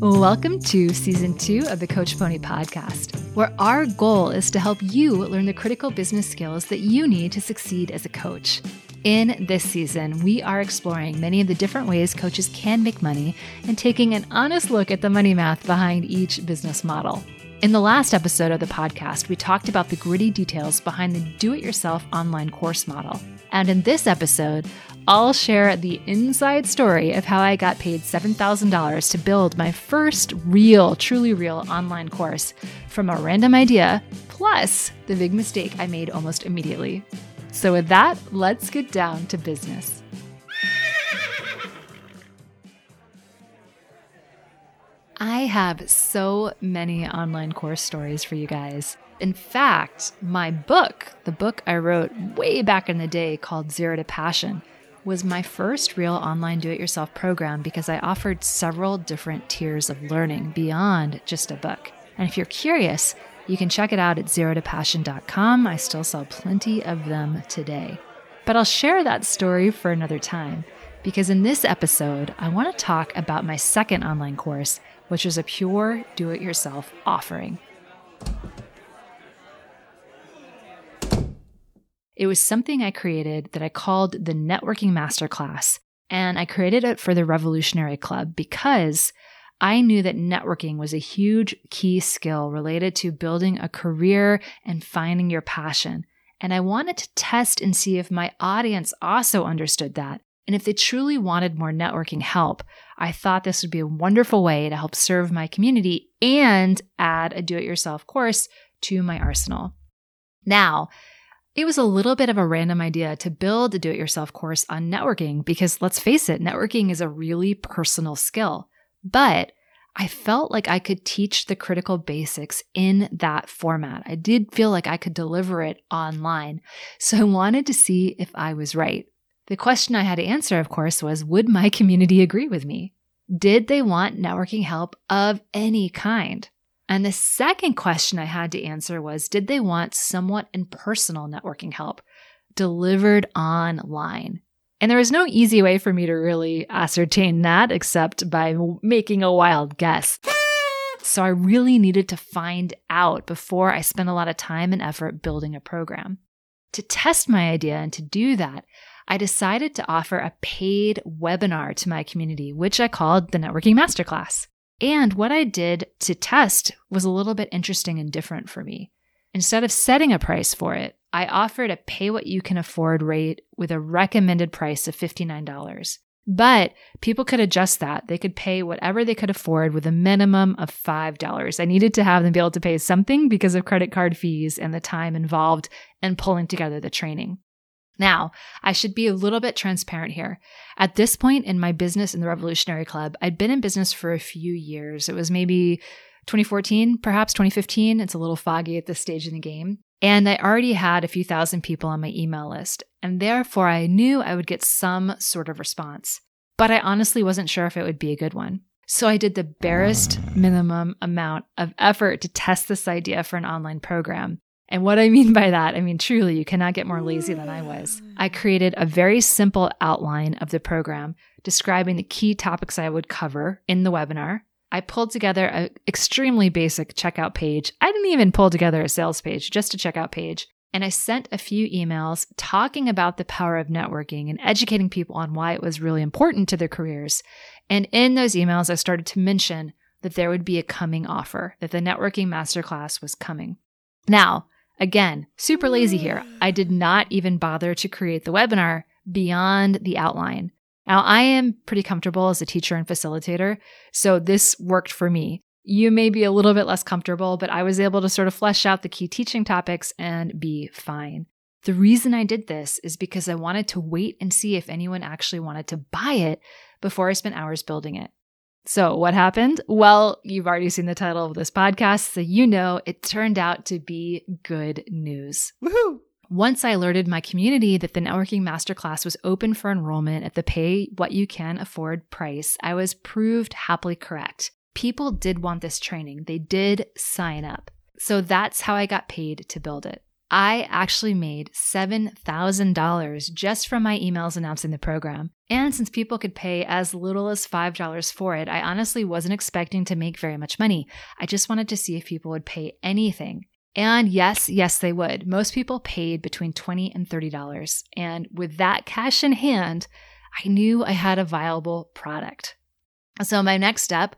Welcome to season two of the Coach Pony podcast, where our goal is to help you learn the critical business skills that you need to succeed as a coach. In this season, we are exploring many of the different ways coaches can make money and taking an honest look at the money math behind each business model. In the last episode of the podcast, we talked about the gritty details behind the do it yourself online course model. And in this episode, I'll share the inside story of how I got paid $7,000 to build my first real, truly real online course from a random idea, plus the big mistake I made almost immediately. So, with that, let's get down to business. I have so many online course stories for you guys. In fact, my book, the book I wrote way back in the day called Zero to Passion, was my first real online do it yourself program because I offered several different tiers of learning beyond just a book. And if you're curious, you can check it out at zerotopassion.com. I still sell plenty of them today. But I'll share that story for another time because in this episode, I want to talk about my second online course, which is a pure do it yourself offering. It was something I created that I called the Networking Masterclass, and I created it for the Revolutionary Club because I knew that networking was a huge key skill related to building a career and finding your passion. And I wanted to test and see if my audience also understood that. And if they truly wanted more networking help, I thought this would be a wonderful way to help serve my community and add a do it yourself course to my arsenal. Now, it was a little bit of a random idea to build a do it yourself course on networking because let's face it, networking is a really personal skill. But I felt like I could teach the critical basics in that format. I did feel like I could deliver it online. So I wanted to see if I was right. The question I had to answer, of course, was would my community agree with me? Did they want networking help of any kind? And the second question I had to answer was Did they want somewhat impersonal networking help delivered online? And there was no easy way for me to really ascertain that except by making a wild guess. So I really needed to find out before I spent a lot of time and effort building a program. To test my idea and to do that, I decided to offer a paid webinar to my community, which I called the Networking Masterclass. And what I did to test was a little bit interesting and different for me. Instead of setting a price for it, I offered a pay what you can afford rate with a recommended price of $59. But people could adjust that. They could pay whatever they could afford with a minimum of $5. I needed to have them be able to pay something because of credit card fees and the time involved in pulling together the training. Now, I should be a little bit transparent here. At this point in my business in the Revolutionary Club, I'd been in business for a few years. It was maybe 2014, perhaps 2015. It's a little foggy at this stage in the game. And I already had a few thousand people on my email list, and therefore I knew I would get some sort of response. But I honestly wasn't sure if it would be a good one. So I did the barest minimum amount of effort to test this idea for an online program. And what I mean by that, I mean, truly, you cannot get more lazy than I was. I mm. created a very simple outline of the program describing the key topics I would cover in the webinar. I pulled together an extremely basic checkout page. I didn't even pull together a sales page, just a checkout page. And I sent a few emails talking about the power of networking and educating people on why it was really important to their careers. And in those emails, I started to mention that there would be a coming offer, that the networking masterclass was coming. Now, Again, super lazy here. I did not even bother to create the webinar beyond the outline. Now, I am pretty comfortable as a teacher and facilitator, so this worked for me. You may be a little bit less comfortable, but I was able to sort of flesh out the key teaching topics and be fine. The reason I did this is because I wanted to wait and see if anyone actually wanted to buy it before I spent hours building it. So, what happened? Well, you've already seen the title of this podcast, so you know it turned out to be good news. Woohoo! Once I alerted my community that the networking masterclass was open for enrollment at the pay what you can afford price, I was proved happily correct. People did want this training, they did sign up. So that's how I got paid to build it. I actually made $7,000 just from my emails announcing the program. And since people could pay as little as $5 for it, I honestly wasn't expecting to make very much money. I just wanted to see if people would pay anything. And yes, yes, they would. Most people paid between 20 and $30. And with that cash in hand, I knew I had a viable product. So my next step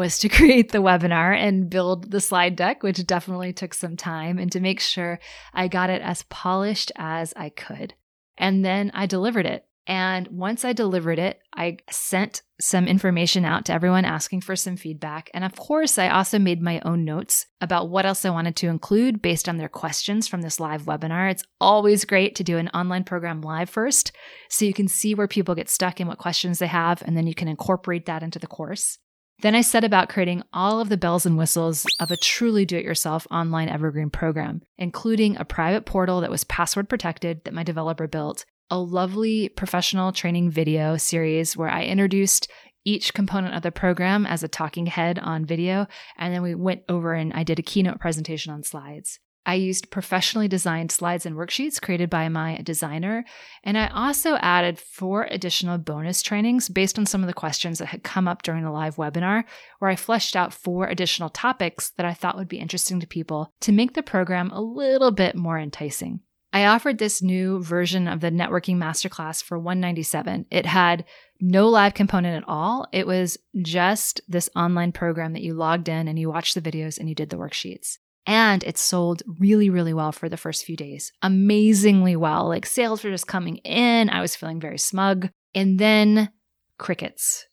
was to create the webinar and build the slide deck, which definitely took some time, and to make sure I got it as polished as I could. And then I delivered it. And once I delivered it, I sent some information out to everyone asking for some feedback. And of course, I also made my own notes about what else I wanted to include based on their questions from this live webinar. It's always great to do an online program live first so you can see where people get stuck and what questions they have, and then you can incorporate that into the course. Then I set about creating all of the bells and whistles of a truly do it yourself online evergreen program, including a private portal that was password protected that my developer built, a lovely professional training video series where I introduced each component of the program as a talking head on video, and then we went over and I did a keynote presentation on slides. I used professionally designed slides and worksheets created by my designer. And I also added four additional bonus trainings based on some of the questions that had come up during the live webinar, where I fleshed out four additional topics that I thought would be interesting to people to make the program a little bit more enticing. I offered this new version of the networking masterclass for 197. It had no live component at all. It was just this online program that you logged in and you watched the videos and you did the worksheets. And it sold really, really well for the first few days. Amazingly well. Like sales were just coming in. I was feeling very smug. And then crickets.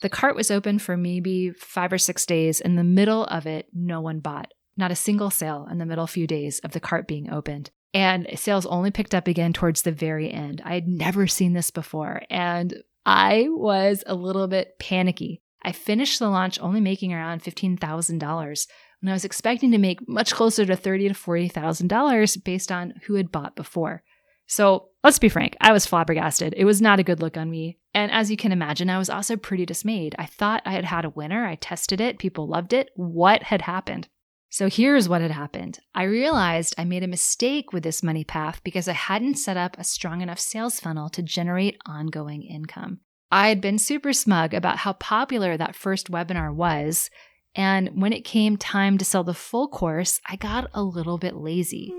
The cart was open for maybe five or six days. In the middle of it, no one bought. Not a single sale in the middle few days of the cart being opened. And sales only picked up again towards the very end. I had never seen this before. And I was a little bit panicky. I finished the launch only making around $15,000 when I was expecting to make much closer to $30,000 to $40,000 based on who had bought before. So let's be frank, I was flabbergasted. It was not a good look on me. And as you can imagine, I was also pretty dismayed. I thought I had had a winner. I tested it, people loved it. What had happened? So here's what had happened. I realized I made a mistake with this money path because I hadn't set up a strong enough sales funnel to generate ongoing income. I had been super smug about how popular that first webinar was. And when it came time to sell the full course, I got a little bit lazy.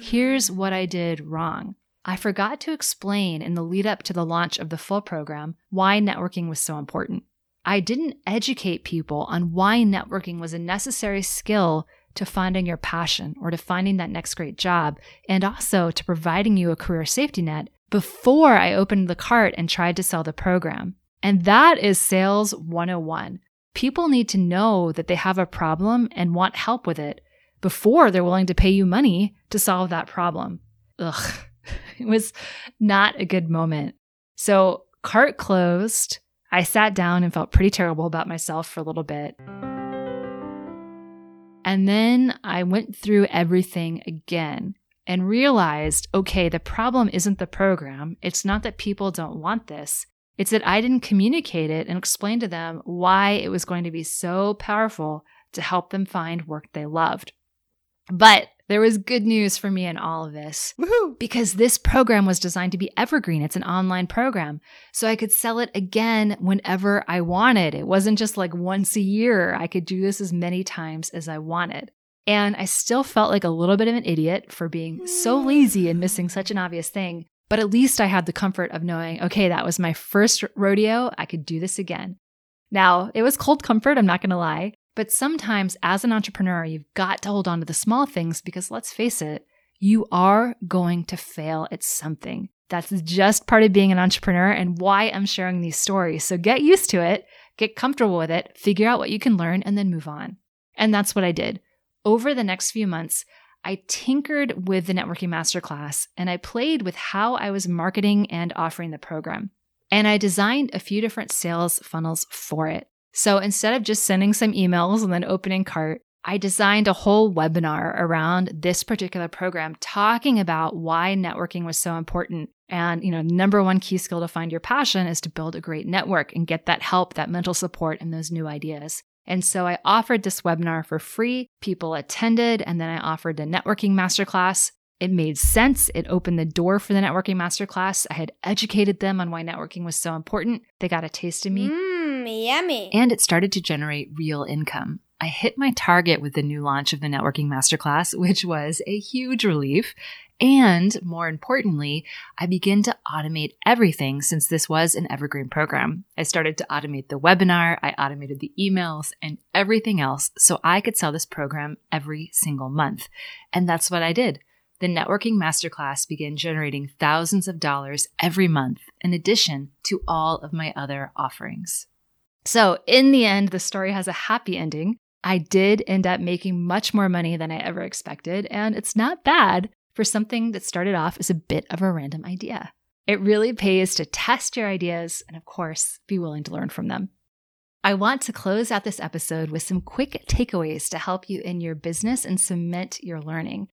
Here's what I did wrong. I forgot to explain in the lead up to the launch of the full program why networking was so important. I didn't educate people on why networking was a necessary skill to finding your passion or to finding that next great job, and also to providing you a career safety net before I opened the cart and tried to sell the program. And that is sales 101. People need to know that they have a problem and want help with it before they're willing to pay you money to solve that problem. Ugh, it was not a good moment. So, cart closed. I sat down and felt pretty terrible about myself for a little bit. And then I went through everything again and realized okay, the problem isn't the program. It's not that people don't want this. It's that I didn't communicate it and explain to them why it was going to be so powerful to help them find work they loved. But there was good news for me in all of this because this program was designed to be evergreen. It's an online program. So I could sell it again whenever I wanted. It wasn't just like once a year. I could do this as many times as I wanted. And I still felt like a little bit of an idiot for being so lazy and missing such an obvious thing. But at least I had the comfort of knowing, okay, that was my first rodeo. I could do this again. Now, it was cold comfort, I'm not going to lie. But sometimes as an entrepreneur, you've got to hold on to the small things because let's face it, you are going to fail at something. That's just part of being an entrepreneur and why I'm sharing these stories. So get used to it, get comfortable with it, figure out what you can learn, and then move on. And that's what I did over the next few months, I tinkered with the networking masterclass and I played with how I was marketing and offering the program. And I designed a few different sales funnels for it. So instead of just sending some emails and then opening cart, I designed a whole webinar around this particular program talking about why networking was so important. And, you know, number one key skill to find your passion is to build a great network and get that help, that mental support, and those new ideas. And so I offered this webinar for free. People attended, and then I offered the networking masterclass. It made sense. It opened the door for the networking masterclass. I had educated them on why networking was so important. They got a taste of me. Mmm, yummy. And it started to generate real income. I hit my target with the new launch of the networking masterclass, which was a huge relief. And more importantly, I began to automate everything since this was an evergreen program. I started to automate the webinar, I automated the emails and everything else so I could sell this program every single month. And that's what I did. The networking masterclass began generating thousands of dollars every month in addition to all of my other offerings. So, in the end, the story has a happy ending. I did end up making much more money than I ever expected, and it's not bad for something that started off as a bit of a random idea. It really pays to test your ideas and, of course, be willing to learn from them. I want to close out this episode with some quick takeaways to help you in your business and cement your learning.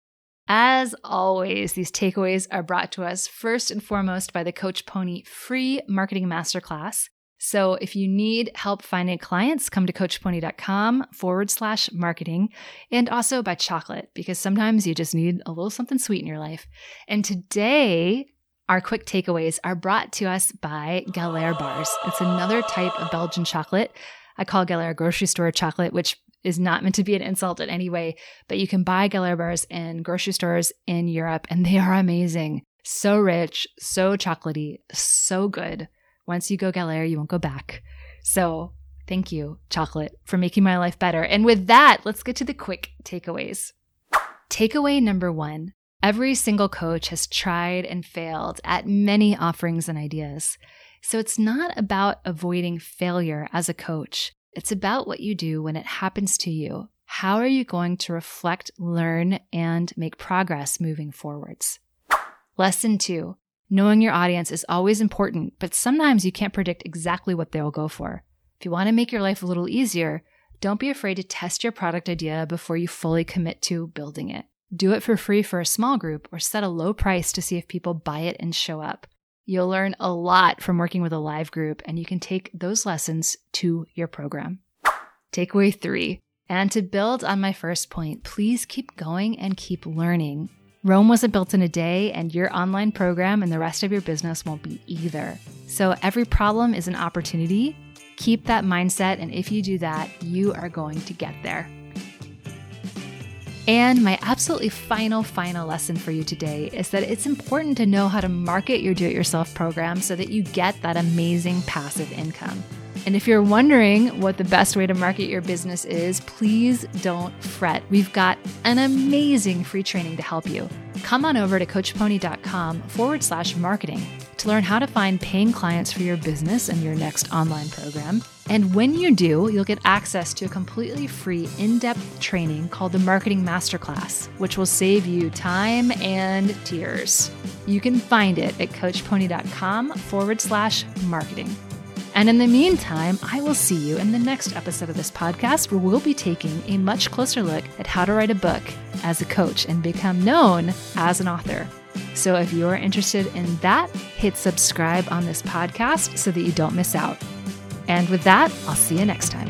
As always, these takeaways are brought to us first and foremost by the Coach Pony free marketing masterclass. So if you need help finding clients, come to coachpony.com forward slash marketing and also buy chocolate because sometimes you just need a little something sweet in your life. And today, our quick takeaways are brought to us by Galler bars. It's another type of Belgian chocolate. I call Galler grocery store chocolate, which is not meant to be an insult in any way, but you can buy Galler bars in grocery stores in Europe and they are amazing. So rich, so chocolatey, so good. Once you go Galler, you won't go back. So thank you, chocolate, for making my life better. And with that, let's get to the quick takeaways. Takeaway number one every single coach has tried and failed at many offerings and ideas. So it's not about avoiding failure as a coach. It's about what you do when it happens to you. How are you going to reflect, learn, and make progress moving forwards? Lesson two Knowing your audience is always important, but sometimes you can't predict exactly what they'll go for. If you want to make your life a little easier, don't be afraid to test your product idea before you fully commit to building it. Do it for free for a small group or set a low price to see if people buy it and show up. You'll learn a lot from working with a live group, and you can take those lessons to your program. Takeaway three. And to build on my first point, please keep going and keep learning. Rome wasn't built in a day, and your online program and the rest of your business won't be either. So every problem is an opportunity. Keep that mindset, and if you do that, you are going to get there. And my absolutely final, final lesson for you today is that it's important to know how to market your do it yourself program so that you get that amazing passive income. And if you're wondering what the best way to market your business is, please don't fret. We've got an amazing free training to help you. Come on over to coachpony.com forward slash marketing to learn how to find paying clients for your business and your next online program. And when you do, you'll get access to a completely free in depth training called the Marketing Masterclass, which will save you time and tears. You can find it at coachpony.com forward slash marketing. And in the meantime, I will see you in the next episode of this podcast where we'll be taking a much closer look at how to write a book as a coach and become known as an author. So if you're interested in that, hit subscribe on this podcast so that you don't miss out. And with that, I'll see you next time.